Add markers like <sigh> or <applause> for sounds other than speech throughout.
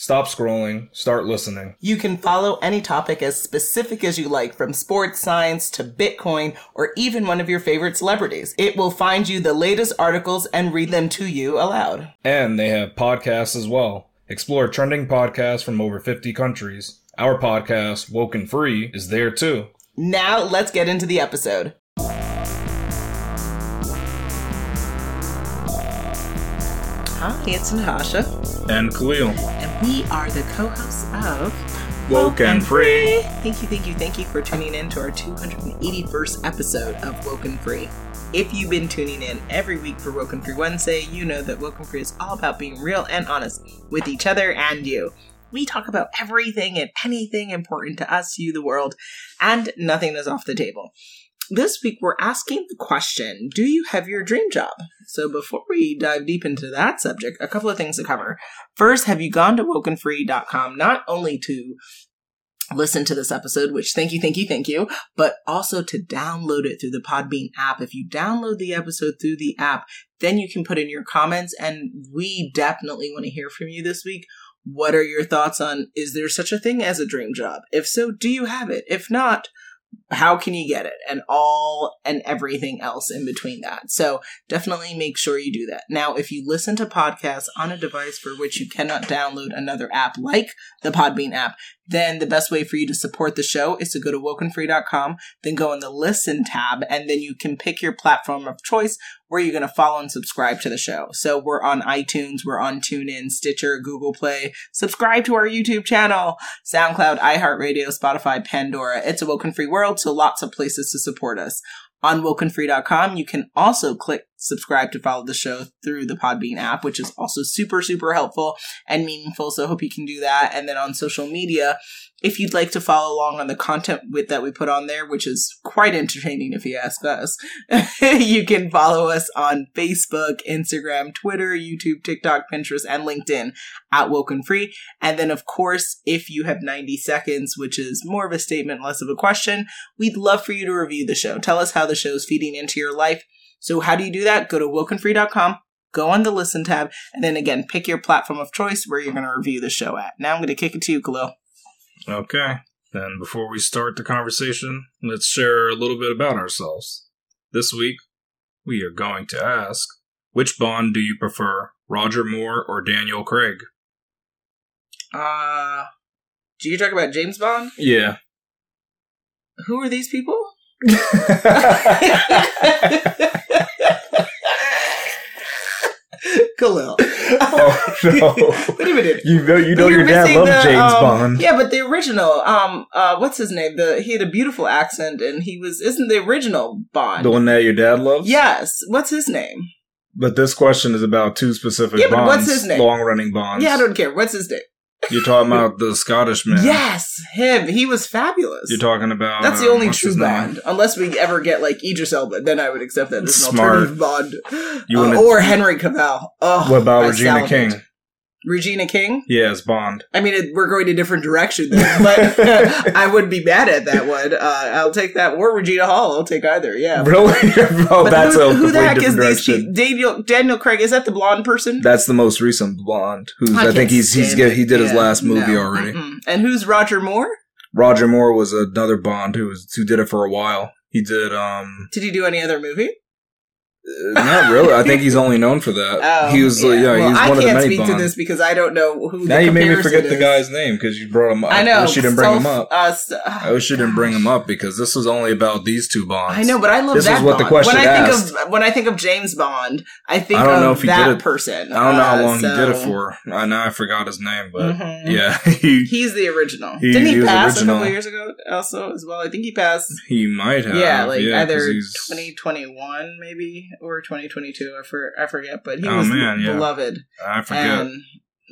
Stop scrolling, start listening. You can follow any topic as specific as you like, from sports, science to Bitcoin, or even one of your favorite celebrities. It will find you the latest articles and read them to you aloud. And they have podcasts as well. Explore trending podcasts from over 50 countries. Our podcast, Woken Free, is there too. Now let's get into the episode. Hi, it's Natasha. And Khalil. And we are the co-hosts of Woke and Free. Thank you, thank you, thank you for tuning in to our 281st episode of Woken Free. If you've been tuning in every week for Woken Free Wednesday, you know that Woken Free is all about being real and honest with each other and you. We talk about everything and anything important to us, you, the world, and nothing is off the table. This week, we're asking the question Do you have your dream job? So, before we dive deep into that subject, a couple of things to cover. First, have you gone to wokenfree.com not only to listen to this episode, which thank you, thank you, thank you, but also to download it through the Podbean app. If you download the episode through the app, then you can put in your comments, and we definitely want to hear from you this week. What are your thoughts on is there such a thing as a dream job? If so, do you have it? If not, how can you get it? And all and everything else in between that. So definitely make sure you do that. Now if you listen to podcasts on a device for which you cannot download another app like the podbean app then the best way for you to support the show is to go to wokenfree.com then go in the listen tab and then you can pick your platform of choice where you're going to follow and subscribe to the show. So we're on iTunes, we're on TuneIn, Stitcher, Google Play. Subscribe to our YouTube channel, SoundCloud, iHeartRadio, Spotify, Pandora. It's a woken free world, so lots of places to support us. On wokenfree.com, you can also click subscribe to follow the show through the Podbean app, which is also super, super helpful and meaningful. So hope you can do that. And then on social media, if you'd like to follow along on the content with that we put on there, which is quite entertaining if you ask us, <laughs> you can follow us on Facebook, Instagram, Twitter, YouTube, TikTok, Pinterest, and LinkedIn at Woken Free. And then, of course, if you have 90 seconds, which is more of a statement, less of a question, we'd love for you to review the show. Tell us how the show is feeding into your life. So how do you do that? Go to wokenfree.com, go on the listen tab, and then again, pick your platform of choice where you're going to review the show at. Now I'm going to kick it to you, Khalil. Okay. Then before we start the conversation, let's share a little bit about ourselves. This week, we are going to ask which Bond do you prefer, Roger Moore or Daniel Craig? Uh, do you talk about James Bond? Yeah. Who are these people? <laughs> <laughs> Khalil. <laughs> oh no! Wait a minute. You know, you know your dad loved the, James um, Bond. Yeah, but the original, um, uh, what's his name? The he had a beautiful accent, and he was isn't the original Bond? The one that your dad loves. Yes. What's his name? But this question is about two specific Yeah, but bonds. what's his name? Long running bonds. Yeah, I don't care. What's his name? You're talking about the Scottish man. Yes, him. He was fabulous. You're talking about. That's the uh, only what's true? Bond, unless we ever get like Idris Elba. Then I would accept that as an Smart. alternative Bond, You Uh, wanna- or Henry Cavill. Oh, What about Regina. King? Regina King. Yeah, it's Bond. I mean, it, we're going a different direction, there, <laughs> but <laughs> I wouldn't be mad at that one. Uh, I'll take that. Or Regina Hall. I'll take either. Yeah. <laughs> Really? oh, But that's who, a who the heck is these Daniel Daniel Craig is that the blonde person? That's the most recent blonde. Who's I I, think he's he's it. he did his last movie no, already. mm-mm. And who's Roger Moore? Roger Moore was another Bond who was who did it for a while. He did um Did he do any other movie? Uh, not really. I think he's only known for that. <laughs> Oh, he was yeah, yeah Well, he was I one of the can't many speak Bonds. to this because I don't know who. now you made me forget the guy's name because you brought him up. I know. wish you didn't bring him up. Uh, st- I wish you didn't bring him up because this was only about these two Bonds. I know, but I love This that. is what the question when I asked. think of when I think of James Bond, I think I don't of know if he that did it- person. I don't know how Uh, long he did it for. I know I forgot his name, but Mhm. yeah, <laughs> he He's the original. He- Didn't he, he pass a original. couple years ago? Also, as well, I think he passed. he might have. yeah, like either 2021 maybe or 2022. I for I forget, but he Oh, was man, yeah. beloved I forget. and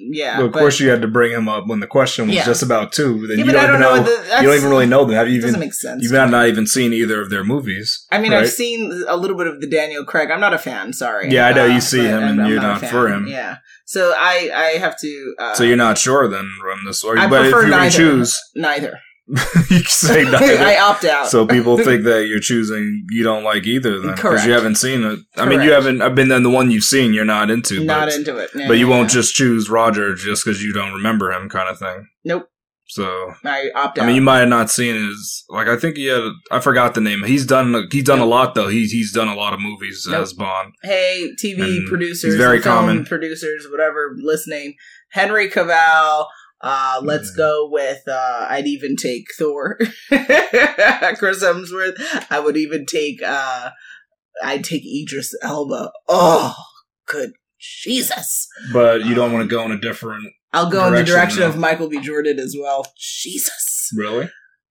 yeah. Well, of but course, you had to bring him up when the question was Yeah. just about two. Then Yeah, you but I don't even don't know know. the- you don't even really know them. Have you it doesn't even? make sense. You've not, not even seen either of their movies. I mean, right? I've seen a little bit of the Daniel Craig. I'm not a fan. Sorry. Yeah, I know you see but him and I'm you're a not for him. Yeah. So I I have to. Uh, so you're not sure then on this, story, I but if prefer you were to neither. choose, neither. <laughs> you say nothing. I opt out. so people <laughs> think that you're choosing you don't like either then because you haven't seen it. I mean, you haven't. I've been then the one you've seen. You're not into, not but, into it. but you Yeah, won't yeah. just choose Roger just because you don't remember him, kind of thing. Nope. So I opt out. I mean, you might have not seen his. Like, I think he had. I forgot the name. He's done. He's done a lot though. He's he's done a lot of movies Nope. as Bond. hey, TV And producers, he's very film common. producers, whatever, listening. Henry Cavill. Uh, let's Yeah. go with. Uh, I'd even take Thor, <laughs> Chris Hemsworth. I would even take. Uh, I'd take Idris Elba. Oh, good Jesus! But you don't want to go in a different. I'll go in the Direction, though. of Michael B. Jordan as well. Jesus, Really?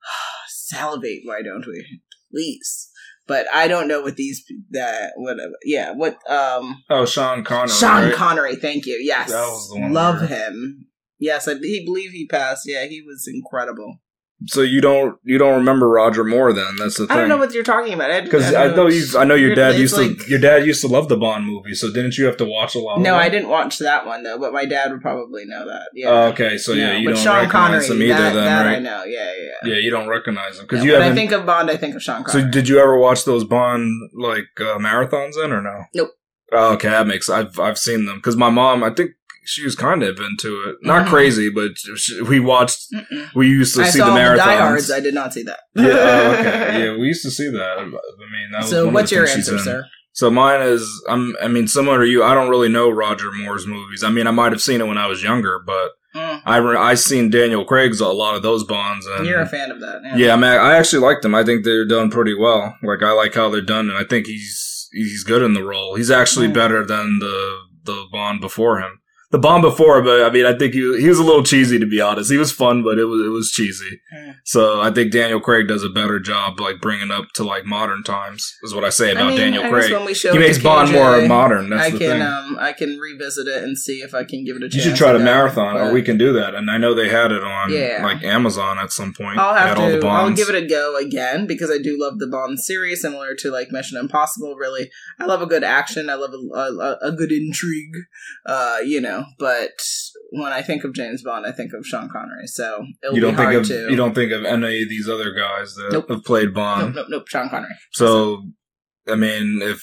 <sighs> salivate! Why don't we? Please. But I don't know what these that what yeah what um Oh, Sean Connery. Sean right? Connery, thank you. Yes. That was the one Love him. Yes, I he believe he passed. Yeah, he was incredible. So you don't you don't remember Roger Moore then? That's the thing. I don't know what you're talking about. Because I know you. I know your dad used to. Your dad used to love the Bond movie. So didn't you have to watch a lot? No, I didn't watch that one though, but my dad would probably know that. Yeah. Oh, okay, so yeah, No, you don't Sean recognize Connery, him either. that, then, that I right? know. Yeah, yeah. yeah. Yeah, you don't recognize him because No, you when I think of Bond, I think of Sean Connery. so did you ever watch those Bond like uh, marathons then or no? Nope. Oh, okay, that makes. I've I've seen them because my mom. I think she was kind of into it. Not Mhm. crazy, but she, we watched. Mm-mm. We used to I see the the marathons. diehards. I did not see that. yeah, oh, okay. <laughs> Yeah, we used to see that. I mean, that so, what's your answer, sir? So mine is, I'm, I mean, similar to you. I don't really know Roger Moore's movies. I mean, I might have seen it when I was younger, but Mm, I re- I seen Daniel Craig's a lot of those Bonds, and you're a fan of that. Yeah. yeah, I mean, I actually like them. I think they're done pretty well. Like I like how they're done, and I think he's he's good in the role. He's actually Mm. better than the the Bond before him. The Bond before, but I mean, I think he he was a little cheesy to be honest. He was fun, but it was it was cheesy. Mm. So I think Daniel Craig does a better job, like bringing up to like modern times. Is what I say about I mean, Daniel Craig. when we show He makes Bond more modern. That's I the can thing. um I can revisit it and see if I can give it a chance. you should try to marathon, or we can do that. And I know they had it on Yeah. like Amazon at some point. I'll have had all the to. I'll give it a go again because I do love the Bond series, similar to like Mission Impossible. Really, I love a good action. I love a, a, a good intrigue. Uh, you know, but when I think of James Bond, I think of Sean Connery. So it'll you don't be think of to. you don't think of any of these other guys that Nope. have played Bond. nope, nope. Sean Connery. So, I mean, if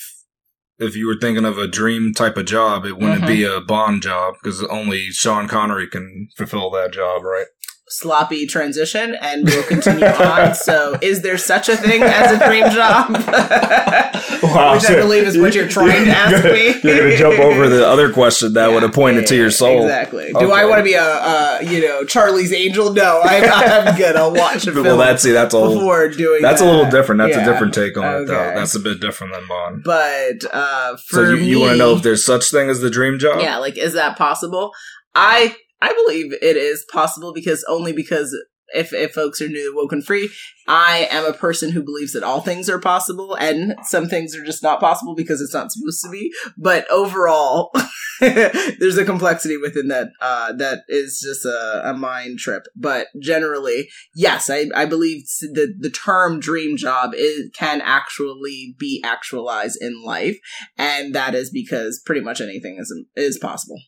if you were thinking of a dream type of job, it wouldn't Mhm. be a Bond job because only Sean Connery can fulfill that job, right? Sloppy transition and we'll continue <laughs> on. So, is there such a thing as a dream job? <laughs> Wow, Which I believe is what you're trying to ask me. You're going to jump over the other question that would have pointed yeah, to your soul. Exactly. Do I want to be a, a, you know, Charlie's Angel? No, I'm, I'm good. I'll watch a film Well, that's see, that's all. before doing. That's a little different. That's a different take on it, though. That's a bit different than Bond. But uh, for So you, you want to know if there's such thing as the dream job? yeah, like is that possible? I I believe it is possible because only because if if folks are new to woken free, I am a person who believes that all things are possible and some things are just not possible because it's not supposed to be. But overall, <laughs> there's a complexity within that uh, that is just a, a mind trip. But generally, yes, I, I believe the the term dream job is can actually be actualized in life, and that is because pretty much anything is is possible.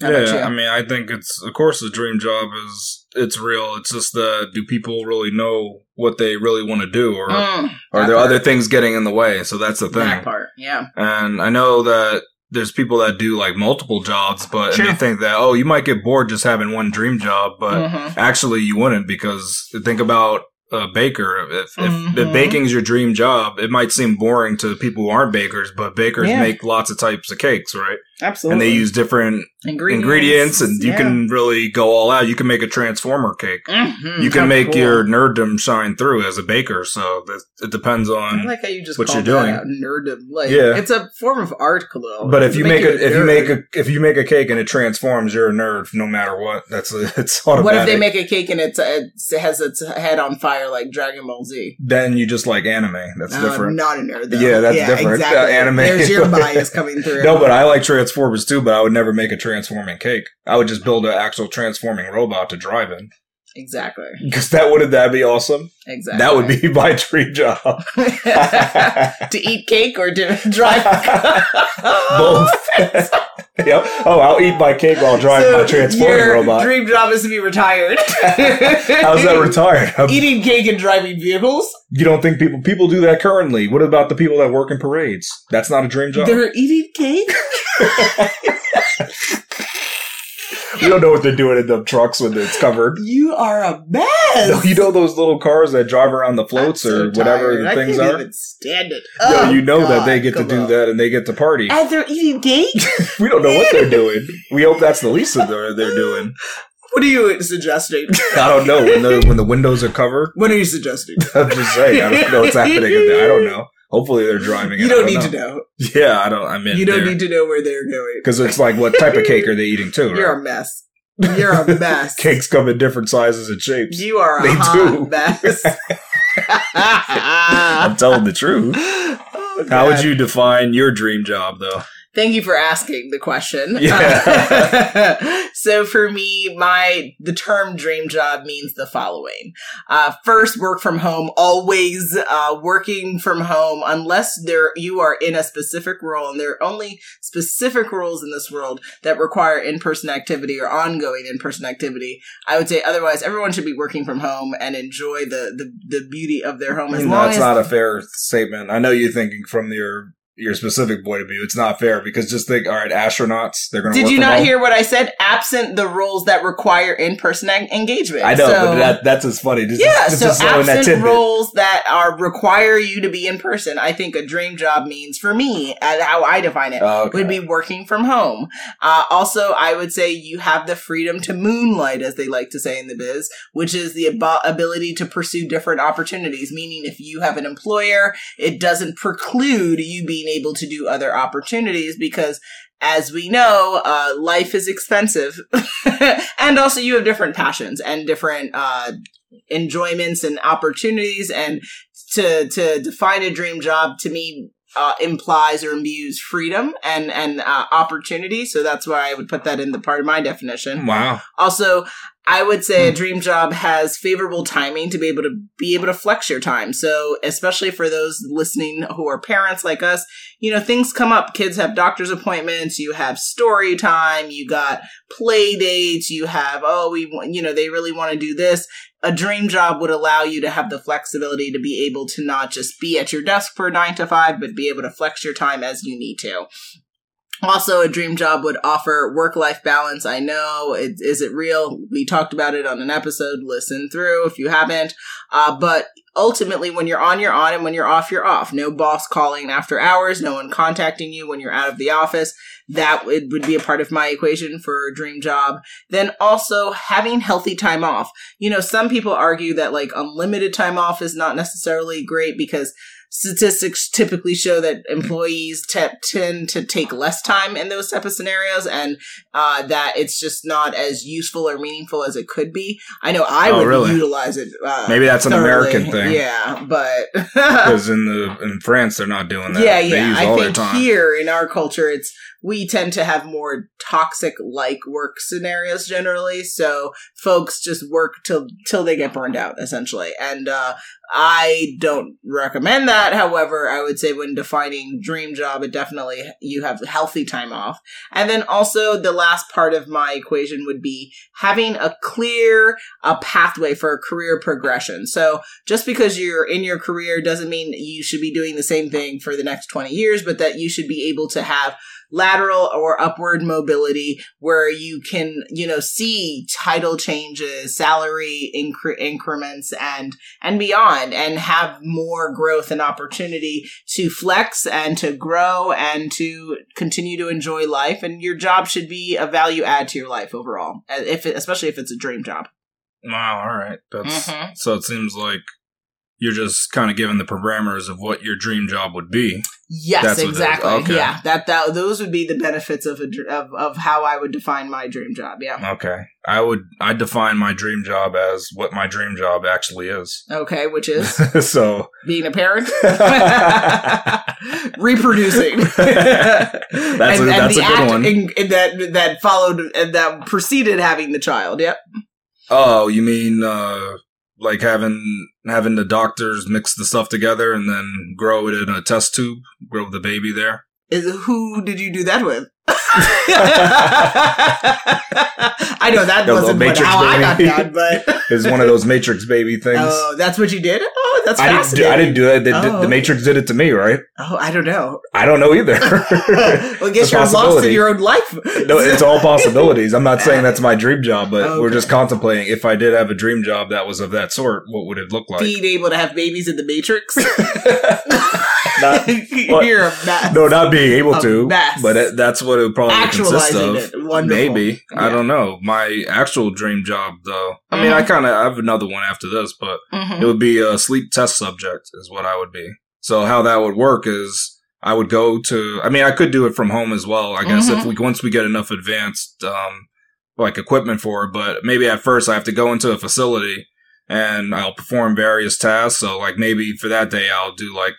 How? Yeah, I mean, I think it's of course the dream job is it's real. It's just that do people really know what they really want to do, or Mm, are there part. other things getting in the way? So that's the That thing. part, yeah. And I know that there's people that do like multiple jobs, but Sure. and they think that oh, you might get bored just having one dream job, but Mhm. actually you wouldn't because think about a baker. If, if, Mhm. if baking's your dream job, it might seem boring to people who aren't bakers, but bakers Yeah. make lots of types of cakes, right? Absolutely. And they use different ingredients, ingredients, and you yeah. can really go all out. You can make a transformer cake. Mhm. You can How make cool. your nerddom shine through as a baker. So it depends I on. like how you just what you're doing. out, nerdom. Like, Yeah. it's a form of art, Khalil. But if you make a if you make a if you make a cake and it transforms, you're a nerd no matter what. That's a, <laughs> it's automatic. what if they make a cake and it has its head on fire like Dragon Ball Z? Then you just like anime. That's different. I'm not a nerd. Though. Yeah, that's different. <laughs> Exactly. Uh, anime. There's your <laughs> bias coming through. No, but I like Transformers too. But I would never make a transforming cake. I would just build an actual transforming robot to drive in. Exactly. <laughs> Because that wouldn't that be awesome? Exactly. That would be <laughs> my dream job. <laughs> to eat cake or to drive. Both. yep. Oh, I'll eat my cake while driving my transforming robot. dream job is to be retired. How's that retired? Um, Eating cake and driving vehicles. You don't think people people do that currently? What about the people that work in parades? That's not a dream job. They're eating cake. You don't know what they're doing in them trucks when it's covered. You are a mess. No, you know those little cars that drive around the floats so or whatever tired. the I things can't are. Even stand it. No, Oh, you know that they get to do on. that and they get to party. And they're eating cake. <laughs> we don't know what they're doing. We hope that's the least of they're, they're doing. What are you suggesting? I don't know when the when the windows are covered. What are you suggesting? <laughs> I'm just saying. I don't know what's happening. in there. I don't know. Hopefully they're driving. You don't I need to know. Yeah, I don't. I mean, You don't need to know where they're going. because it's like what type of cake are they eating too? <laughs> You're Right? a mess. You're a mess. <laughs> Cakes come in different sizes and shapes. You are a They hot do. mess. <laughs> I'm telling the truth. Oh, How would you define your dream job, though? Thank you for asking the question. Yeah. <laughs> so for me, my the term dream job means the following: uh, first, work from home. Always uh, working from home, unless there you are in a specific role, and there are only specific roles in this world that require in person activity or ongoing in person activity. I would say otherwise, everyone should be working from home and enjoy the the, the beauty of their home as long That's as not a fair statement. I know you're thinking from your your specific point of view. It's not fair because just think, all right, astronauts, they're going to. Did you not hear what I said? Absent the roles that require in-person en- engagement. I know, So- but that that's just funny. Just, yeah, just, so just that absent tidbit. roles that are require you to be in person. I think a dream job means for me, and how I define it, Oh, okay. would be working from home. Uh, also, I would say you have the freedom to moonlight, as they like to say in the biz, which is the ab- ability to pursue different opportunities. Meaning, if you have an employer, it doesn't preclude you being able to do other opportunities because. As we know, uh, life is expensive, <laughs> and also you have different passions and different uh, enjoyments and opportunities. And to to define a dream job to me uh, implies or imbues freedom and and uh, opportunity. So that's why I would put that in the part of my definition. Wow. Also, I would say a Hmm. dream job has favorable timing to be able to be able to flex your time. So, especially for those listening who are parents like us, you know, things come up. Kids have doctor's appointments, you have story time, you got play dates, you have, oh, we want, you know, they really want to do this. A dream job would allow you to have the flexibility to be able to not just be at your desk for nine to five, but be able to flex your time as you need to. Also, a dream job would offer work life balance. I know. It, is it real? We talked about it on an episode. Listen through if you haven't. Uh, but ultimately, when you're on, you're on, and when you're off, you're off. No boss calling after hours, no one contacting you when you're out of the office. That would, would be a part of my equation for a dream job. Then also having healthy time off. You know, some people argue that like unlimited time off is not necessarily great because statistics typically show that employees te- tend to take less time in those type of scenarios and uh, that it's just not as useful or meaningful as it could be. I know I Oh, would really? utilize it. Uh, Maybe that's an. American thing. Yeah, but <laughs> Because in the in France, they're not doing that. yeah, They yeah. I think here in our culture, it's we tend to have more toxic like work scenarios generally. So folks just work till till they get burned out, essentially. And uh, I don't recommend that. However, I would say when defining dream job, it definitely you have healthy time off. And then also the last part of my equation would be having a clear a pathway for career progression. So just because you're in your career doesn't mean you should be doing the same thing for the next 20 years, but that you should be able to have lateral or upward mobility where you can, you know, see title changes, salary incre- increments and, and beyond and have more growth and opportunity to flex and to grow and to continue to enjoy life. And your job should be a value add to your life overall, uh, if it, especially if it's a dream job. Wow. All right. That's Mhm. so. It seems like You're just kind of given the parameters of what your dream job would be. Yes, That's what it is. exactly. Okay. Yeah, that that those would be the benefits of a dr- of of how I would define my dream job. Yeah. Okay. I would I define my dream job as what my dream job actually is. Okay, which is <laughs> so being a parent, <laughs> <laughs> reproducing. that's a- that's a good one. that that followed and that preceded having the child. Yep. Oh, you mean uh like having having the doctors mix the stuff together and then grow it in a test tube, grow the baby there? Is who did you do that with? <laughs> <laughs> I know that little wasn't what, how I got baby. done, but <laughs> Is one of those Matrix baby <laughs> oh, things. oh, that's what you did. Oh, that's I didn't do. I didn't do it. The, Oh, the. Matrix did it to me, right? Oh, I don't know. I don't know either. well, I guess It's you're lost in your own life. no, it's all possibilities. I'm not saying that's my dream job, but we're just contemplating if I did have a dream job that was of that sort, what would it look like? being able to have babies in the Matrix. Not-? <laughs> You're a mess. No, not being able A to, mess. but it, that's what it would probably consist of. Maybe I don't know. My actual dream job, though. I mean, I kind of have another one after this, but Mhm. it would be a sleep test subject, is what I would be. So how that would work is I would go to. I mean, I could do it from home as well. I guess if Mhm. we once we get enough advanced um, like equipment for it, but maybe at first I have to go into a facility and I'll perform various tasks. So like maybe for that day I'll do like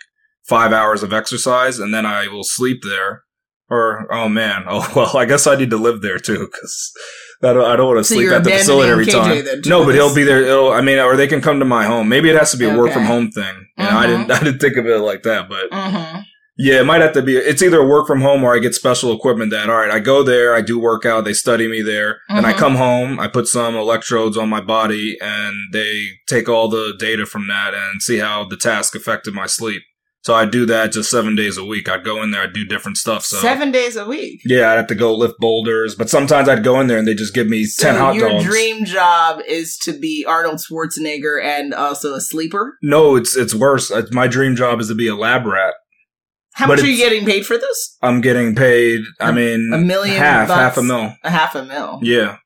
five hours of exercise and then I will sleep there. Or oh man, <laughs> oh well, I guess I need to live there too because I don't, I don't want to So sleep at the facility every KJ time. no, but he'll be there. It'll, I mean, or they can come to my home. Maybe it has to be a work from home thing. And I Mhm. didn't, <laughs> I didn't think of it like that, but Mhm. yeah, it might have to be. It's either a work from home or I get special equipment. That all right, I go there, I do workout, they study me there, and I Mhm. come home, I put some electrodes on my body, and they take all the data from that and see how the task affected my sleep. So I do that just seven days a week. I'd go in there, I'd do different stuff. So Seven days a week. yeah, I'd have to go lift boulders, but sometimes I'd go in there and they just give me So ten hot your dogs. Your dream job is to be Arnold Schwarzenegger and also a sleeper. no, it's it's worse. My dream job is to be a lab rat. How But much are you getting paid for this? I'm getting paid. I mean, a million half, bucks? half a mil. A half a mil. Yeah,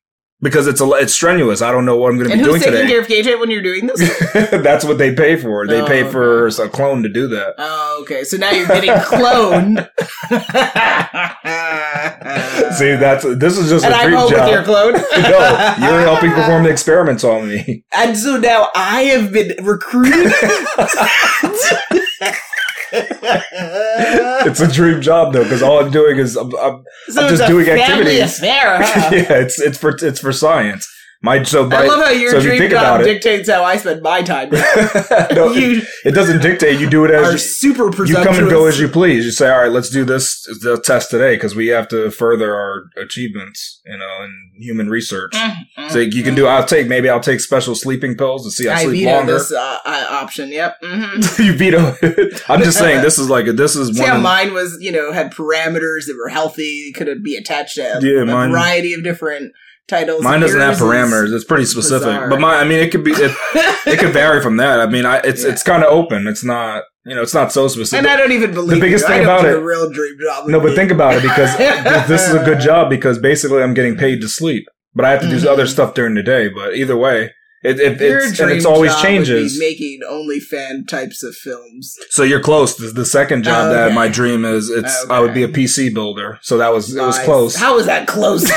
because it's a it's strenuous. I don't know what I'm going to be doing today. And who's taking care of KJ when you're doing this? <laughs> That's what they pay for. They Oh, pay for okay. a clone to do that. oh, okay. So now you're getting cloned. <laughs> <laughs> See, that's this is just and a I'm dream home job. with your clone. no, you're helping perform the experiments on me. And so now I have been recruited. <laughs> It's a dream job though, because all I'm doing is I'm, I'm so I'm just doing activities. affair. <laughs> Huh? yeah, it's it's for it's for science. My so by, I love how your so dream think job dictates how I spend my time. <laughs> no, you it doesn't dictate. You do it as you, super you come and go as you please. You say, all right, let's do this the test today because we have to further our achievements, you know, in human research. Mm, So you can do. I'll take maybe I'll take special sleeping pills to see I, I sleep veto longer. this uh, option. Yep. hmm <laughs> you veto. it. I'm just saying this is like a, this is See one. how mine was, you know, had parameters that were healthy, could be attached to Yeah, a mine- variety of different titles. mine doesn't have parameters. It's pretty specific. bizarre. But my, I mean, it could be. It, <laughs> it could vary from that. I mean, I, it's Yeah. it's kind of open. It's not. You know, it's not so specific. and I don't even believe the biggest you. thing about it- a real dream job. No, but think about it because <laughs> this is a good job because basically I'm getting paid to sleep, but I have to do Mhm. other stuff during the day. But either way, it, it, it's and it's always job would be changes. making OnlyFan types of films. So you're close. The, the second job oh, that my dream is, it's oh, I would be a PC builder. So that was it was close. How was that close? <laughs>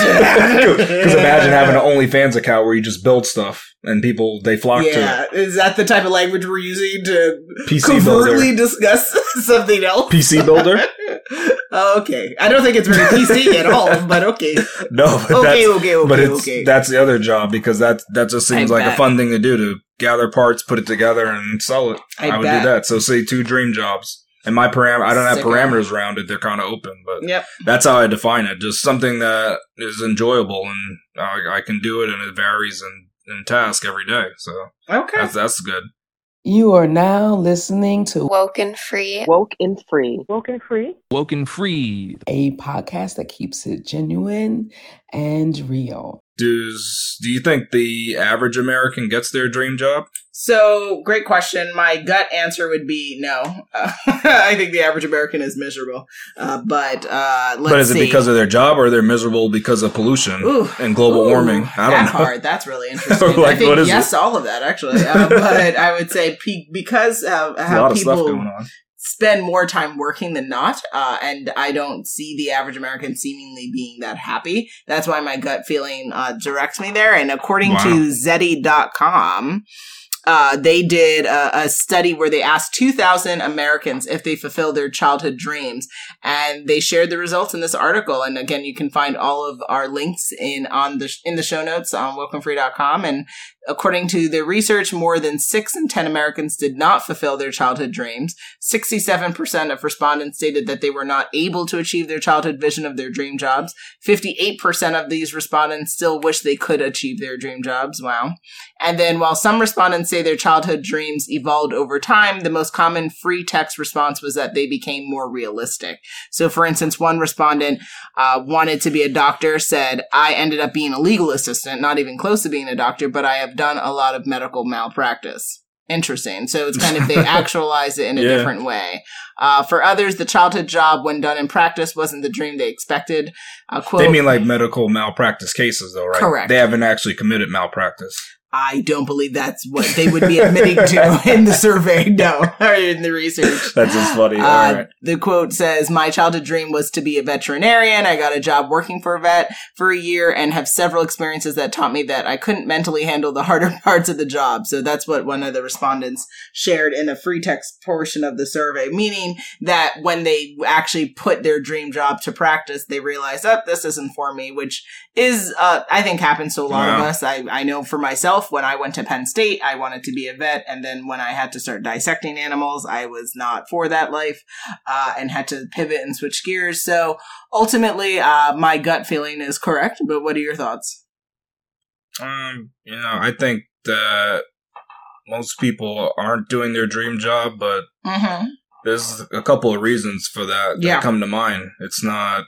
Because imagine having an OnlyFans account where you just build stuff and people they flock to Yeah, is that the type of language we're using to. PC covertly builder. discuss <laughs> something else? PC builder? <laughs> Oh, okay, I don't think it's very PC <laughs> at all, but okay, No, but okay, that's, okay, okay, but it's okay. that's the other job because that that just seems I like a fun thing to do to gather parts, put it together, and sell it. I, I, would bet. do that. So say two dream jobs. And my param I don't have Sicko. parameters around it. They're kind of open, but Yep. that's how I define it. Just something that is enjoyable and I, I can do it and it varies in, in task every day. So Okay. that's, that's good. You are now listening to Woken Free. Woke and free. Woke and free. Woken Free. a podcast that keeps it genuine and real. Does do you think the average American gets their dream job? So, great question. My gut answer would be no. Uh, <laughs> I think the average American is miserable. Uh, but uh, let's but is it see. because of their job or they're miserable because of pollution Ooh. and global Ooh, warming? I don't that know. Hard. That's really <laughs> interesting. Like, I think yes, all of that actually. Uh, but I would say pe- because There's a how lot of stuff people going on. Spend more time working than not, uh, and I don't see the average American seemingly being that happy. That's why my gut feeling uh, directs me there. And according Wow. to Zety.com, uh, they did a, a study where they asked 2,000 Americans if they fulfilled their childhood dreams, and they shared the results in this article. And again, you can find all of our links in on the in the show notes on wokenfree.com. And according to the research, more than six in 10 Americans did not fulfill their childhood dreams. 67% of respondents stated that they were not able to achieve their childhood vision of their dream jobs. 58% of these respondents still wish they could achieve their dream jobs. Wow. And then while some respondents say their childhood dreams evolved over time, the most common free text response was that they became more realistic. So for instance, one respondent uh, wanted to be a doctor, said, I ended up being a legal assistant, not even close to being a doctor, but I have done a lot of medical malpractice. Interesting. So it's kind of, they <laughs> actualize it in a Yeah. different way. Uh, for others, the childhood job, when done in practice, wasn't the dream they expected. Uh, quote, They mean like medical malpractice cases, though, right? Correct. They haven't actually committed malpractice. I don't believe that's what they would be admitting to <laughs> in the survey, no, or in the research. That's just funny. Uh, All right. The quote says, My childhood dream was to be a veterinarian. I got a job working for a vet for a year and have several experiences that taught me that I couldn't mentally handle the harder <laughs> parts of the job. So that's what one of the respondents shared in a free text portion of the survey, meaning that when they actually put their dream job to practice, they realized, oh, this isn't for me, which is, uh, I think happens to a lot of us. I, I know for myself, when I went to Penn State, I wanted to be a vet. And then when I had to start dissecting animals, I was not for that life uh, and had to pivot and switch gears. So ultimately, uh, my gut feeling is correct. But what are your thoughts? Um, you know, I think that most people aren't doing their dream job, but Mm-hmm. there's a couple of reasons for that that Yeah. come to mind. It's not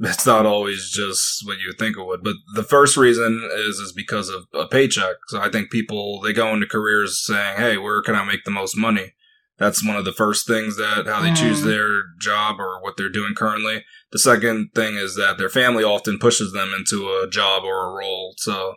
it's not always just what you think it would. But the first reason is is because of a paycheck. So I think people they go into careers saying, "Hey, where can I make the most money?" That's one of the first things that how they choose Mm. their job or what they're doing currently. The second thing is that their family often pushes them into a job or a role. So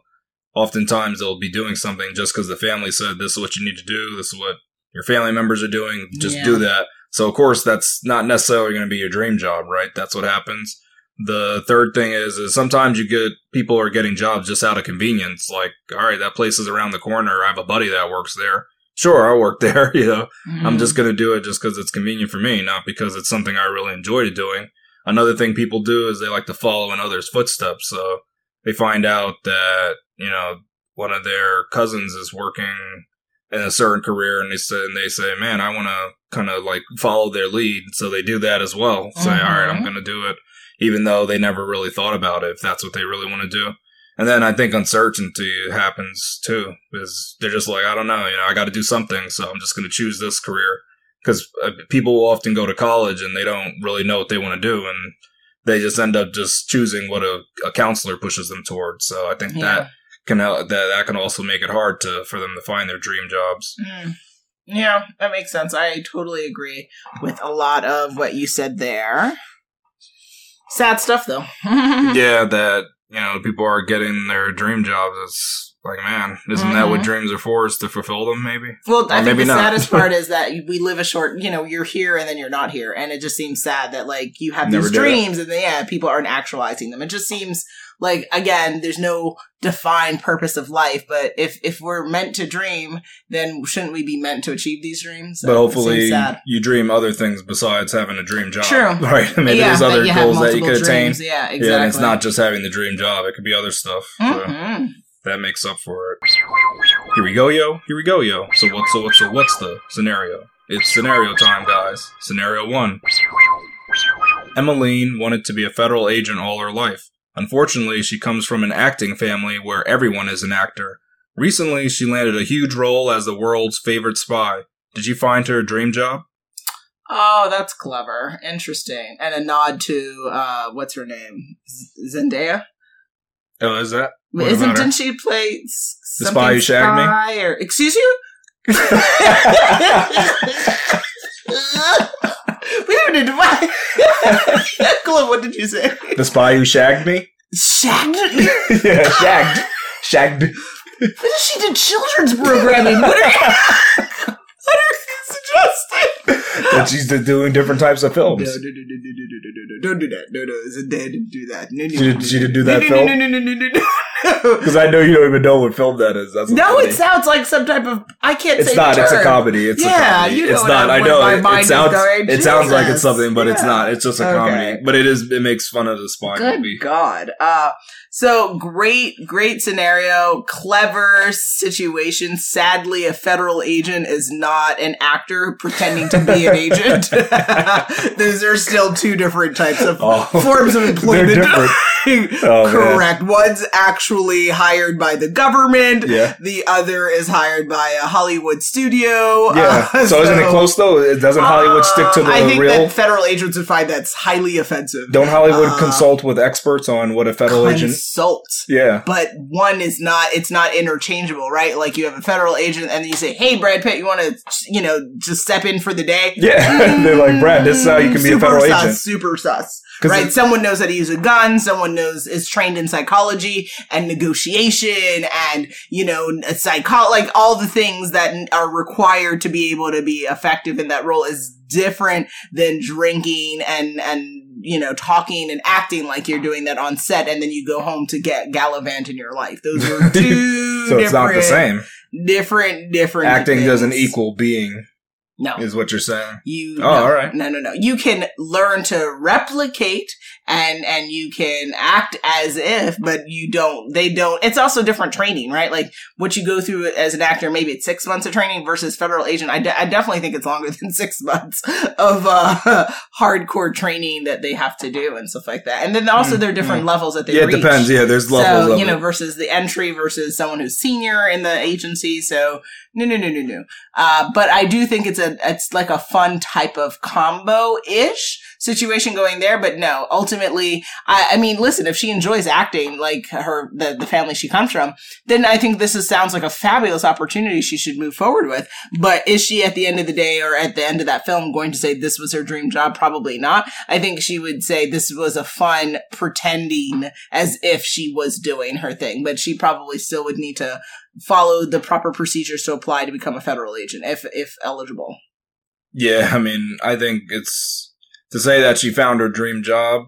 oftentimes they'll be doing something just because the family said this is what you need to do. This is what your family members are doing. Just Yeah. do that. So of course that's not necessarily going to be your dream job, right? That's what happens. The third thing is, is sometimes you get people are getting jobs just out of convenience. Like, all right, that place is around the corner. I have a buddy that works there. Sure, I'll work <laughs> there. You know, I'm just going to do it just because it's convenient for me, not because it's something I really enjoy doing. Another thing people do is they like to follow in others' footsteps. So they find out that, you know, one of their cousins is working in a certain career and they say, and they say, man, I want to kind of like follow their lead. So they do that as well. Say, all right, I'm Mhm. going to do it, even though they never really thought about it, if that's what they really want to do. And then I think uncertainty happens too, is they're just like, I don't know, you know, I got to do something. So I'm just going to choose this career because uh, people will often go to college and they don't really know what they want to do. And they just end up just choosing what a, a counselor pushes them towards. So I think Yeah. that can, that, that can also make it hard to, for them to find their dream jobs. Mm. Yeah, that makes sense. I totally agree with a lot of what you said there. Sad stuff, though. <laughs> yeah, that, you know, people are getting their dream jobs. It's like, man, isn't that what Mhm. dreams are for? Is to fulfill them, maybe? Well, Or I think the not. saddest <laughs> part is that we live a short, you know, you're here and then you're not here. And it just seems sad that, like, you have Never these did it. dreams and then, yeah, people aren't actualizing them. It just seems like, again, there's no defined purpose of life. But if, if we're meant to dream, then shouldn't we be meant to achieve these dreams? But hopefully, you dream other things besides having a dream job. True. <laughs> Right? Maybe yeah, there's other that you have goals that you could attain. Yeah, exactly. Yeah, and it's not just having the dream job. It could be other stuff. So Mhm. that makes up for it. Here we go, yo. Here we go, yo. So what's so what's so what's the scenario? It's scenario time, guys. Scenario one. Emmeline wanted to be a federal agent all her life. Unfortunately, she comes from an acting family where everyone is an actor. Recently, she landed a huge role as the world's favorite spy. Did you find her a dream job? Oh, that's clever. Interesting. And a nod to, uh, what's her name? Z- Zendaya? Oh, is that? What Isn't, didn't she play The Spy Who Shagged Me? Or, excuse you? <laughs> <laughs> we don't need to buy. Cliff, what did you say? The spy who shagged me? Shagged? <laughs> yeah, shagged. Shagged. she did children's programming. What what are you <laughs> suggested that she's doing different types of films. Don't do that. No, no, it's a dad didn't do that. She, didn't do that film. No, no, no, no, no, no. Because I know you don't even know what film that is. That's no, funny. it sounds like some type of. I can't. It's not. It's a comedy. It's yeah, a comedy. you know. It's not. I know. It, it sounds. Going, it sounds like it's something, but yeah. it's not. It's just a okay. comedy. But it is. It makes fun of the spy. Good movie. God. Uh, so great, great scenario. Clever situation. Sadly, a federal agent is not an actor pretending to be an agent. <laughs> <laughs> Those are still two different types of Oh. forms of employment. They're different. <laughs> Oh, man. Correct. One's actually hired by the government. Yeah. The other is hired by a Hollywood studio. Yeah. Uh, so, isn't it close though? It- Doesn't Hollywood stick to uh, I think real? that federal agents would find that's highly offensive. Don't Hollywood Uh, consult with experts on what a federal agent? Consult. Yeah. but one is not it's not interchangeable right like you have a federal agent and then you say hey brad pitt you want to you know just step in for the day Yeah. <laughs> They're like, Brad, this is how you can be a super federal sus, agent. super sus right someone knows how to use a gun someone knows is trained in psychology and negotiation and you know psycho like all the things that are required to be able to be effective in that role is different than drinking and and you know talking and acting like you're doing that on set and then you go home to get gallivant in your life those are <laughs> two So it's not the same. different different Acting doesn't equal being, no is what you're saying. you Oh, no, all right. no no no you can learn to replicate and and you can act as if but you don't they don't it's also different training right? Like what you go through as an actor maybe it's six months of training versus federal agent. I, de- I definitely think it's longer <laughs> than six months of uh <laughs> hardcore training that they have to do and stuff like that. And then also Mm, there are different levels that they do. Yeah, it depends. Yeah, there's levels so you know it. versus the entry versus someone who's senior in the agency. So no no no no no. Uh, but i do think it's a it's like a fun type of combo ish situation going there but no ultimately I, I mean listen if she enjoys acting like her the, the family she comes from then i think this is, sounds like a fabulous opportunity she should move forward with. But is she at the end of the day or at the end of that film going to say this was her dream job probably not. I think she would say this was a fun pretending as if she was doing her thing. But she probably still would need to follow the proper procedures to apply to become a federal agent if if eligible. Yeah, I mean, I think it's to say that she found her dream job.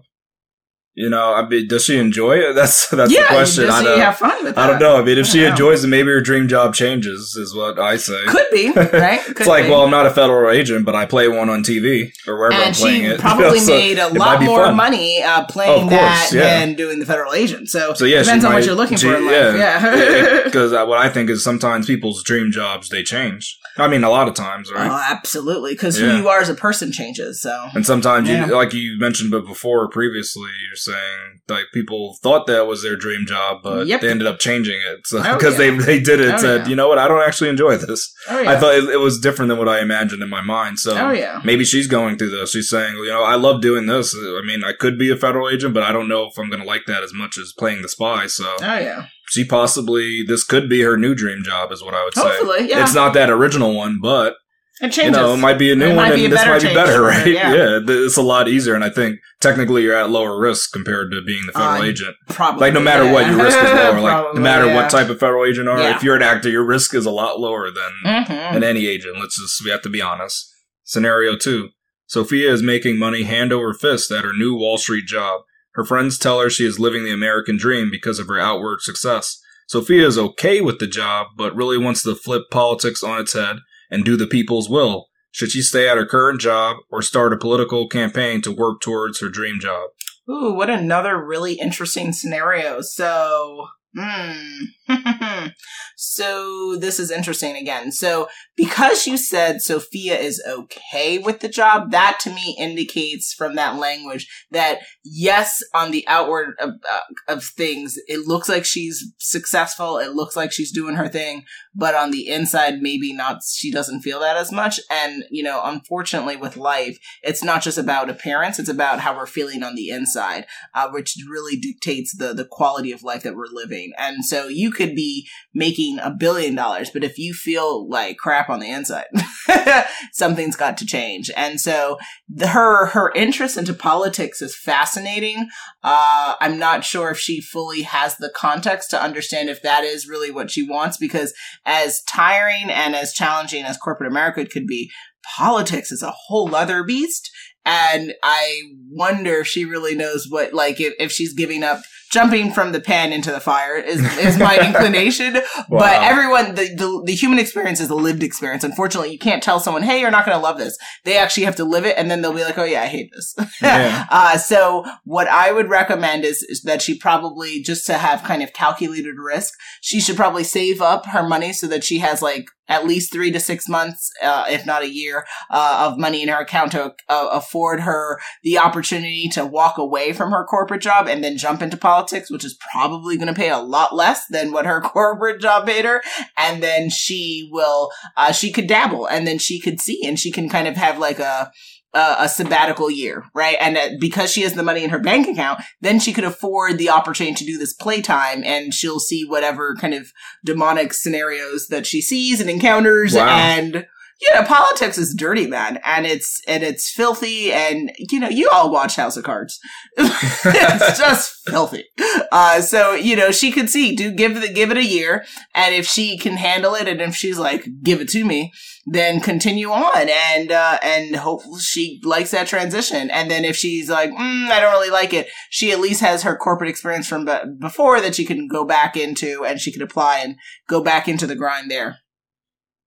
You know, I mean, does she enjoy it? <laughs> That's that's yeah the question. I don't, have fun with I don't know. I mean, if she know. enjoys it, maybe her dream job changes. Is what I say. could be <laughs> right Could it's like, be. well, I'm not a federal agent, but I play one on TV or wherever I'm and playing it. <laughs> probably So made a lot more fun. money uh, Oh, playing of that course, yeah. than doing the federal agent. So, So yeah, depends on what you're looking she- for in life. Yeah, because uh, what I think is sometimes people's dream jobs they change. I mean, a lot of times, right? Oh, absolutely. Because Yeah. who you are as a person changes. So, And sometimes Yeah. you, like you mentioned, but before previously, you're saying like people thought that was their dream job, but Yep. they ended up changing it. So Oh, because yeah. they they did it, Oh, said, yeah. you know what, I don't actually enjoy this. oh yeah, I thought it, it was different than what I imagined in my mind. So oh yeah, maybe she's going through this. She's saying, you know, I love doing this. I mean, I could be a federal agent, but I don't know if I'm going to like that as much as playing the spy. So oh yeah. she possibly this could be her new dream job, is what I would say. Yeah. It's not that original one, but it you know, it might be a new It one, and this might be better, <laughs> right? yeah. Yeah. it's a lot easier, and I think technically you're at lower risk compared to being the federal Uh, agent. Probably, Like no matter yeah. what, your risk is lower. <laughs> Like Probably, no matter yeah. what type of federal agent are, if you're an actor, your risk is a lot lower than Mhm. than any agent. Let's just we have to be honest. Scenario two: Sophia is making money hand over fist at her new Wall Street job. Her friends tell her she is living the American dream because of her outward success. Sophia is okay with the job, but really wants to flip politics on its head and do the people's will. Should she stay at her current job or start a political campaign to work towards her dream job? Ooh, what another really interesting scenario. So, hmm. <laughs> so this is interesting again. So, because you said Sophia is okay with the job, that to me indicates from that language that yes, on the outward of, uh, of things, it looks like she's successful. It looks like she's doing her thing, but on the inside, maybe not. She doesn't feel that as much. And you know, unfortunately, with life, it's not just about appearance; it's about how we're feeling on the inside, uh, which really dictates the the quality of life that we're living. And so you could be making a billion dollars, but if you feel like crap on the inside, <laughs> something's got to change. And so the, her her interest into politics is fascinating. Uh, I'm not sure if she fully has the context to understand if that is really what she wants, because as tiring and as challenging as corporate America could be, politics is a whole other beast. And I wonder if she really knows what, like, if, if she's giving up jumping from the pen into the fire is, is my <laughs> inclination. Wow. But everyone, the, the, the human experience is a lived experience. Unfortunately, you can't tell someone, hey, you're not going to love this. They actually have to live it and then they'll be like, oh yeah, I hate this. <laughs> Yeah. uh, so what I would recommend is, is that she probably, just to have kind of calculated risk, she should probably save up her money so that she has like at least three to six months, uh, if not a year, uh, of money in her account to uh, afford her the opportunity to walk away from her corporate job and then jump into politics, which is probably going to pay a lot less than what her <laughs> corporate job paid her. And then she will, uh, she could dabble and then she could see and she can kind of have like a, a, a sabbatical year, right? And uh, because she has the money in her bank account, then she could afford the opportunity to do this playtime and she'll see whatever kind of demonic scenarios that she sees and encounters Wow. and you know, politics is dirty, man, and it's and it's filthy, and you know, you all watch House of Cards. <laughs> it's <laughs> just filthy. Uh, so you know, she could see, do give the give it a year, and if she can handle it, and if she's like, give it to me, then continue on, and uh, and hope she likes that transition, and then if she's like, mm, I don't really like it, she at least has her corporate experience from be- before that she can go back into, and she can apply and go back into the grind there.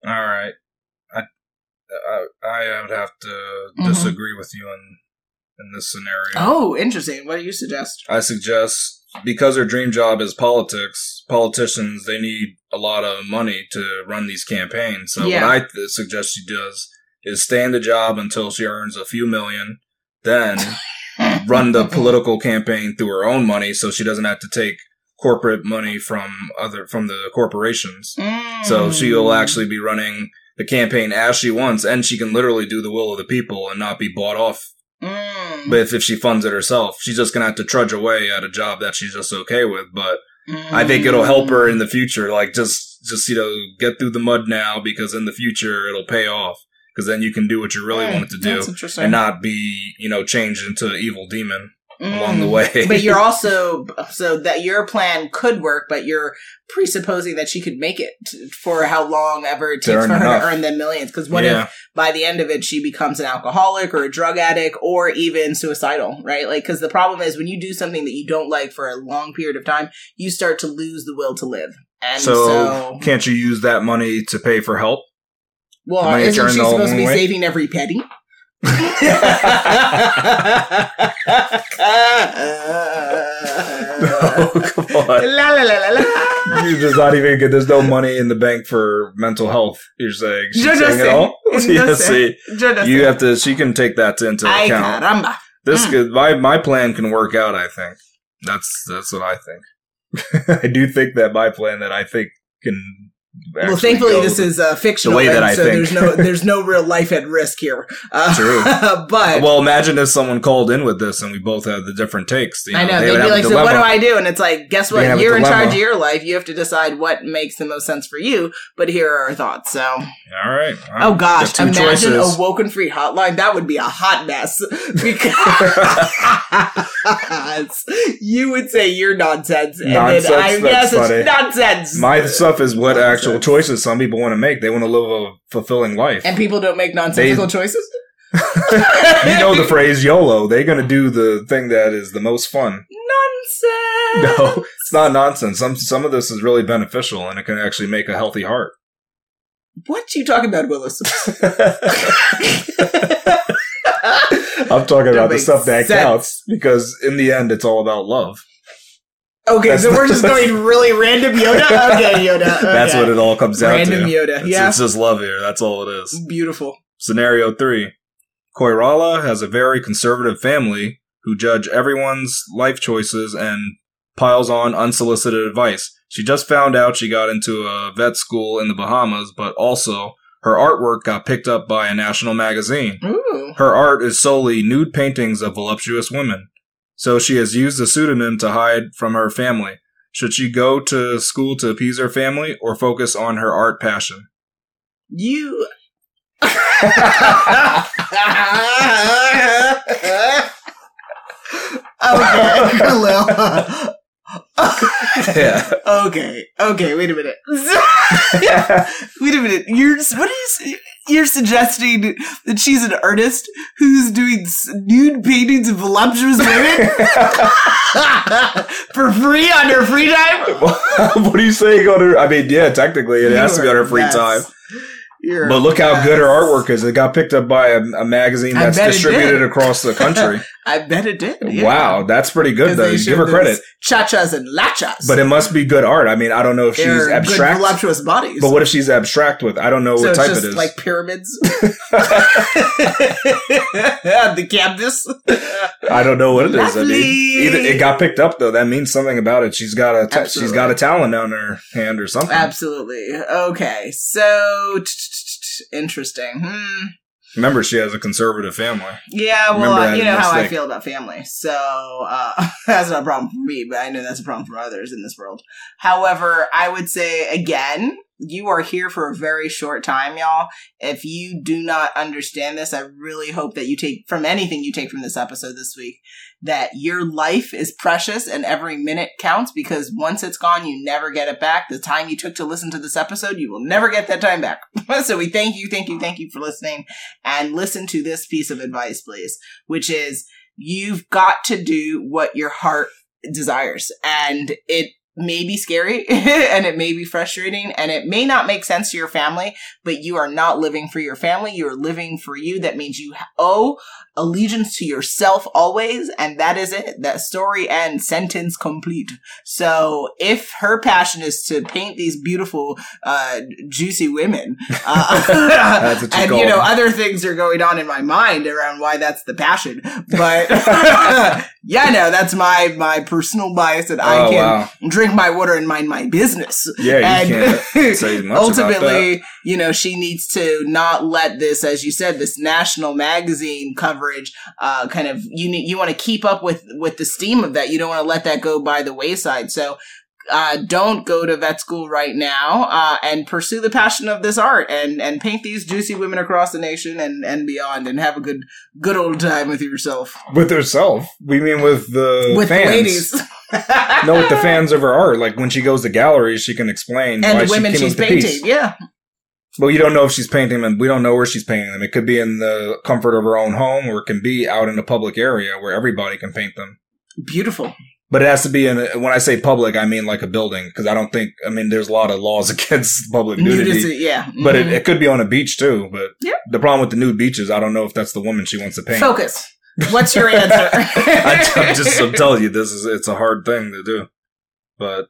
All right. I, I would have to Mhm. disagree with you in in this scenario. Oh, interesting. What do you suggest? I suggest because her dream job is politics, politicians they need a lot of money to run these campaigns. So Yeah. what I th- suggest she does is stay in the job until she earns a few million, then <laughs> run the political campaign through her own money, so she doesn't have to take corporate money from other from the corporations. So Mm. she'll actually be running the campaign as she wants, and she can literally do the will of the people and not be bought off. Mm. But if, if she funds it herself, she's just gonna have to trudge away at a job that she's just okay with. But I think it'll help her in the future. Like just, just you know, get through the mud now because in the future it'll pay off. Because then you can do what you really Mm, wanted to do and not be, you know, changed into an evil demon along the Mm. way. but you're <laughs> also so that your plan could work, but you're presupposing that she could make it for how long ever it takes for her enough. to earn them millions. Because what yeah, if by the end of it she becomes an alcoholic or a drug addict or even suicidal, right? Like, because the problem is when you do something that you don't like for a long period of time, you start to lose the will to live. And so, so, can't you use that money to pay for help? well, isn't she supposed to be way? saving every penny? <laughs> No, come on. La la la la la. You does not even get. There's no money in the bank for mental health. You're saying she's saying it all. See, you have to. She can take that into Ay, account. caramba. This Mm. could my my plan can work out. I think that's that's what I think. <laughs> I do think that my plan that I think can. Well, thankfully, go- this is uh, fictional, way that and I so think. there's no <laughs> there's no real life at risk here. Uh, True. <laughs> but Well, imagine if someone called in with this and we both had the different takes. You I know they they'd be like, "So what do. I do?" And it's like, guess what? You're in dilemma. charge of your life. You have to decide what makes the most sense for you. But here are our thoughts. So, All right. oh gosh, imagine choices. a woken free hotline. That would be a hot mess <laughs> because you would say you're nonsense, and Nonsense? then I guess funny. it's nonsense. My stuff is what Choices some people want to make. They want to live a fulfilling life. and people don't make nonsensical choices. <laughs> <laughs> you know the phrase YOLO. They're going to do the thing that is the most fun. Nonsense. No, it's not nonsense. Some some of this is really beneficial, and it can actually make a healthy heart. What you talking about, Willis? <laughs> I'm talking about the stuff that sense. counts because in the end, it's all about love. Okay, That's so we're just going really random Yoda. <laughs> Okay, Yoda. That's okay. what it all comes down Random to. Random Yoda. It's, yeah, it's just love here. That's all it is. beautiful. Scenario three: Koirala has a very conservative family who judge everyone's life choices and piles on unsolicited advice. She just found out she got into a vet school in the Bahamas, but also her artwork got picked up by a national magazine. Ooh. Her art is solely nude paintings of voluptuous women, so she has used a pseudonym to hide from her family. Should she go to school to appease her family or focus on her art passion? You. <laughs> okay, Khalil. Yeah. Okay. Okay. Wait a minute. <laughs> wait a minute. You're what are you? You're suggesting that she's an artist who's doing nude paintings of voluptuous women <laughs> for free on her free time. <laughs> what are you saying on her? I mean, yeah, technically it has to be on her free time. You're But look how good her artwork is. It got picked up by a, a magazine that's distributed across the country. <laughs> I bet it did. yeah. Wow, that's pretty good though. they You showed give her credit. Cha-chas and lachas. But it must be good art. I mean, I don't know if she's They're good abstract. voluptuous bodies. But what if she's abstract with? I don't know so what type just it is. like pyramids. <laughs> <laughs> the canvas. I don't know what it is. I mean, either it got picked up though. That means something about it. She's got a ta- she's got a talent on her hand or something. Absolutely. Okay. So interesting. Hmm. Remember, she has a conservative family. Yeah, well, Remember uh, you know how I feel about family. So uh, <laughs> that's not a problem for me, but I know that's a problem for others in this world. However, I would say again, you are here for a very short time, y'all. If you do not understand this, I really hope that you take from anything you take from this episode this week that your life is precious and every minute counts because once it's gone, you never get it back. The time you took to listen to this episode, you will never get that time back. <laughs> so we thank you, thank you, thank you for listening and listen to this piece of advice, please, which is you've got to do what your heart desires. And it may be scary <laughs> and it may be frustrating and it may not make sense to your family, but you are not living for your family. You're living for you. That means you owe allegiance to yourself always. And that is it. That story and sentence complete. So if her passion is to paint these beautiful, uh, juicy women, <laughs> uh, <laughs> you and call you know, other things are going on in my mind around why that's the passion. But yeah, no, that's my, my personal bias that I oh can wow! drink my water and mind my business. Yeah, you and can't say much about that. ultimately, you know, she needs to not let this, as you said, this national magazine coverage, uh, kind of, you need, you want to keep up with, with the steam of that. You don't want to let that go by the wayside. So, uh, don't go to vet school right now, uh, and pursue the passion of this art and, and paint these juicy women across the nation and, and beyond and have a good, good old time with yourself. With herself, we mean with the with fans. the ladies. <laughs> No, with the fans of her art. Like when she goes to galleries, she can explain why and the she women came she's painting. piece. Yeah. well, you don't know if she's painting them. We don't know where she's painting them. It could be in the comfort of her own home, or it can be out in a public area where everybody can paint them. Beautiful. But it has to be in. A, when I say public, I mean like a building, because I don't think. I mean, there's a lot of laws <laughs> against public nudity. Yeah. But it, Mhm. it could be on a beach too. But Yep. the problem with the nude beaches, I don't know if that's the woman she wants to paint. Focus. <laughs> What's your answer? <laughs> I, am just I'm telling you, this is it's a hard thing to do. But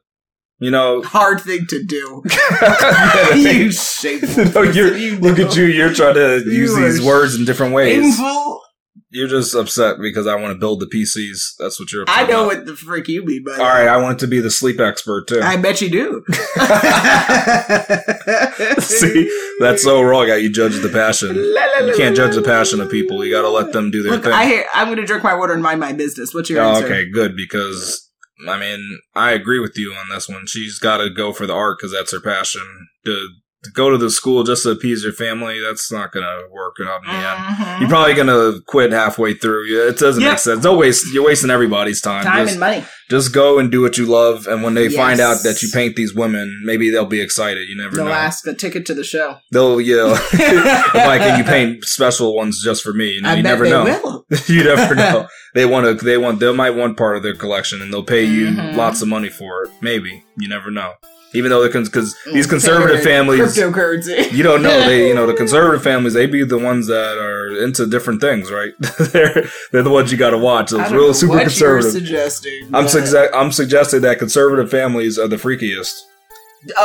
you know, hard thing to do. Yeah, you shameful. no, you look know. at you. You're trying to You use these words in different ways. Shameful. You're just upset because I want to build the PCs. That's what you're. I know about. what the freak you mean by All right, I want to be the sleep expert too. I bet you do. <laughs> <laughs> See, that's so wrong. How you judge the passion. You can't judge the passion of people. You got to let them do their Look, thing. I hear, I'm going to drink my water and mind my business. What's your Oh, answer? okay, good because I mean I agree with you on this one. She's got to go for the art because that's her passion. To, to go to the school just to appease your family, that's not gonna work out in the end. Mhm. You're probably gonna quit halfway through. It doesn't Yeah. make sense. Don't waste. You're wasting everybody's time. Time just, and money. just go and do what you love. And when they find out that you paint these women, maybe they'll be excited. You never They'll know. ask a ticket to the show. They'll yell, <laughs> <laughs> like, "Can you paint special ones just for me?" You, know, I you bet never they know. will. <laughs> you never know. They want to. They want. They might want part of their collection, and they'll pay you Mhm. lots of money for it. Maybe you never know. Even though the because these conservative families, Cryptocurrency. you don't know. They you know the <laughs> conservative families. They be the ones that are into different things, right? <laughs> they're they're the ones you got to watch. Those real super what conservative. Suggesting. I'm but- I'm suggesting that conservative families are the freakiest.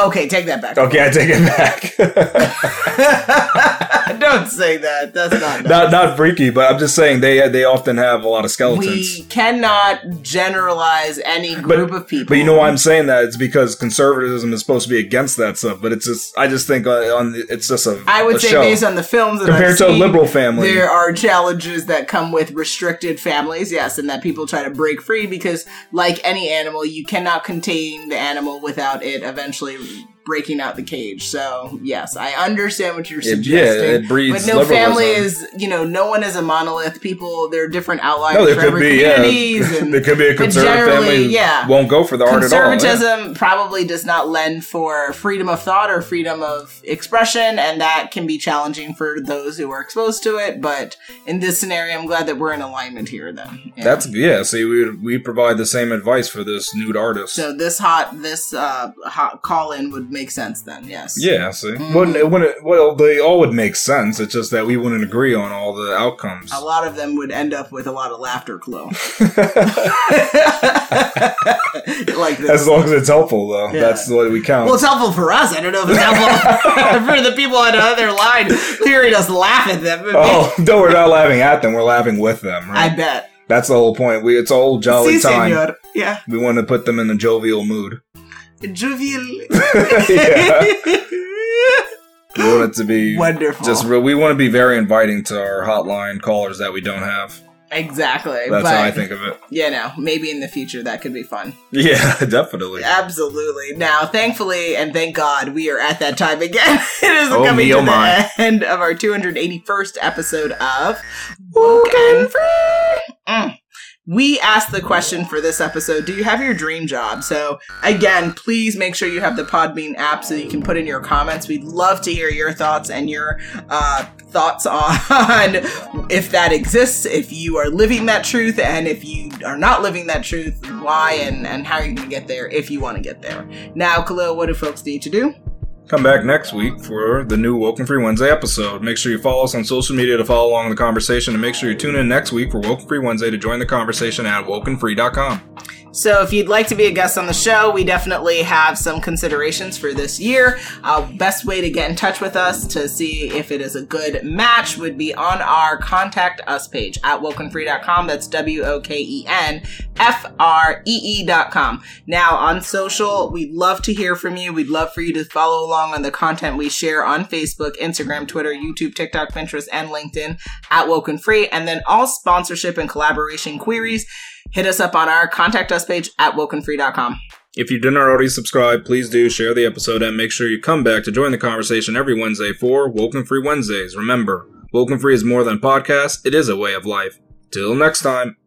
Okay, take that back. Okay, I take it back. <laughs> Don't say that. That's not. not not freaky, but I'm just saying they they often have a lot of skeletons. We cannot generalize any group of people. But you know why I'm saying that? It's because conservatism is supposed to be against that stuff. But it's just, I just think uh, on it's just a. I would a say show. based on the films that compared I've to a liberal family. there are challenges that come with restricted families, yes, and that people try to break free because, like any animal, you cannot contain the animal without it eventually really breaking out the cage. So, yes, I understand what you're It- suggesting. yeah, it breeds but no family is, you know, no one is a monolith. People, there are different outliers No, there for could every be, yeah. <laughs> and- there could be a conservative family yeah. won't go for the art at all. yeah. Conservatism probably does not lend for freedom of thought or freedom of expression, and that can be challenging for those who are exposed to it. But in this scenario, I'm glad that we're in alignment here. Then Yeah. That's yeah. See, we we provide the same advice for this nude artist. so this hot this uh hot call in would make sense then. Yes. yeah, see, Mhm. wouldn't it wouldn't well they all would make sense. It's just that we wouldn't agree on all the outcomes. A lot of them would end up with a lot of laughter, Chloe. <laughs> <laughs> like this. as long as it's helpful, though, Yeah. that's what we count. Well, it's helpful for us. I don't know if it's helpful <laughs> for the people on the other line hearing us laugh at them. oh no, we're not laughing at them. We're laughing with them. I bet. That's the whole point. We it's all jolly Si, time. senor. Yeah. We want to put them in a jovial mood. Jovial. <laughs> we want it to be Wonderful. just. We want to be very inviting to our hotline callers that we don't have. exactly. That's but, how I think of it. You know, maybe in the future that could be fun. Yeah, <laughs> definitely. Absolutely. Now, thankfully, and thank God, we are at that time again. <laughs> it is Oh, coming me, to oh, my. the end of our 281st episode of Woken Free. Mm. We asked the question for this episode Do you have your dream job? So, again, please make sure you have the Podbean app so you can put in your comments. We'd love to hear your thoughts and your uh, thoughts <laughs> on if that exists, if you are living that truth, and if you are not living that truth, why and, and how are you're going to get there if you want to get there. Now, Khalil, what do folks need to do? Come back next week for the new Woken Free Wednesday episode. Make sure you follow us on social media to follow along the conversation, and make sure you tune in next week for Woken Free Wednesday to join the conversation at wokenfree.com. So, if you'd like to be a guest on the show, we definitely have some considerations for this year. Uh, best way to get in touch with us to see if it is a good match would be on our contact us page at wokenfree.com. That's W O K E N F R E E.com. Now, on social, we'd love to hear from you. We'd love for you to follow along on the content we share on Facebook, Instagram, Twitter, YouTube, TikTok, Pinterest, and LinkedIn at Woken Free. And then all sponsorship and collaboration queries hit us up on our contact us page at wokenfree.com. If you didn't already subscribe, please do share the episode and make sure you come back to join the conversation every Wednesday for Woken Free Wednesdays. Remember, Woken Free is more than podcast, it is a way of life. Till next time.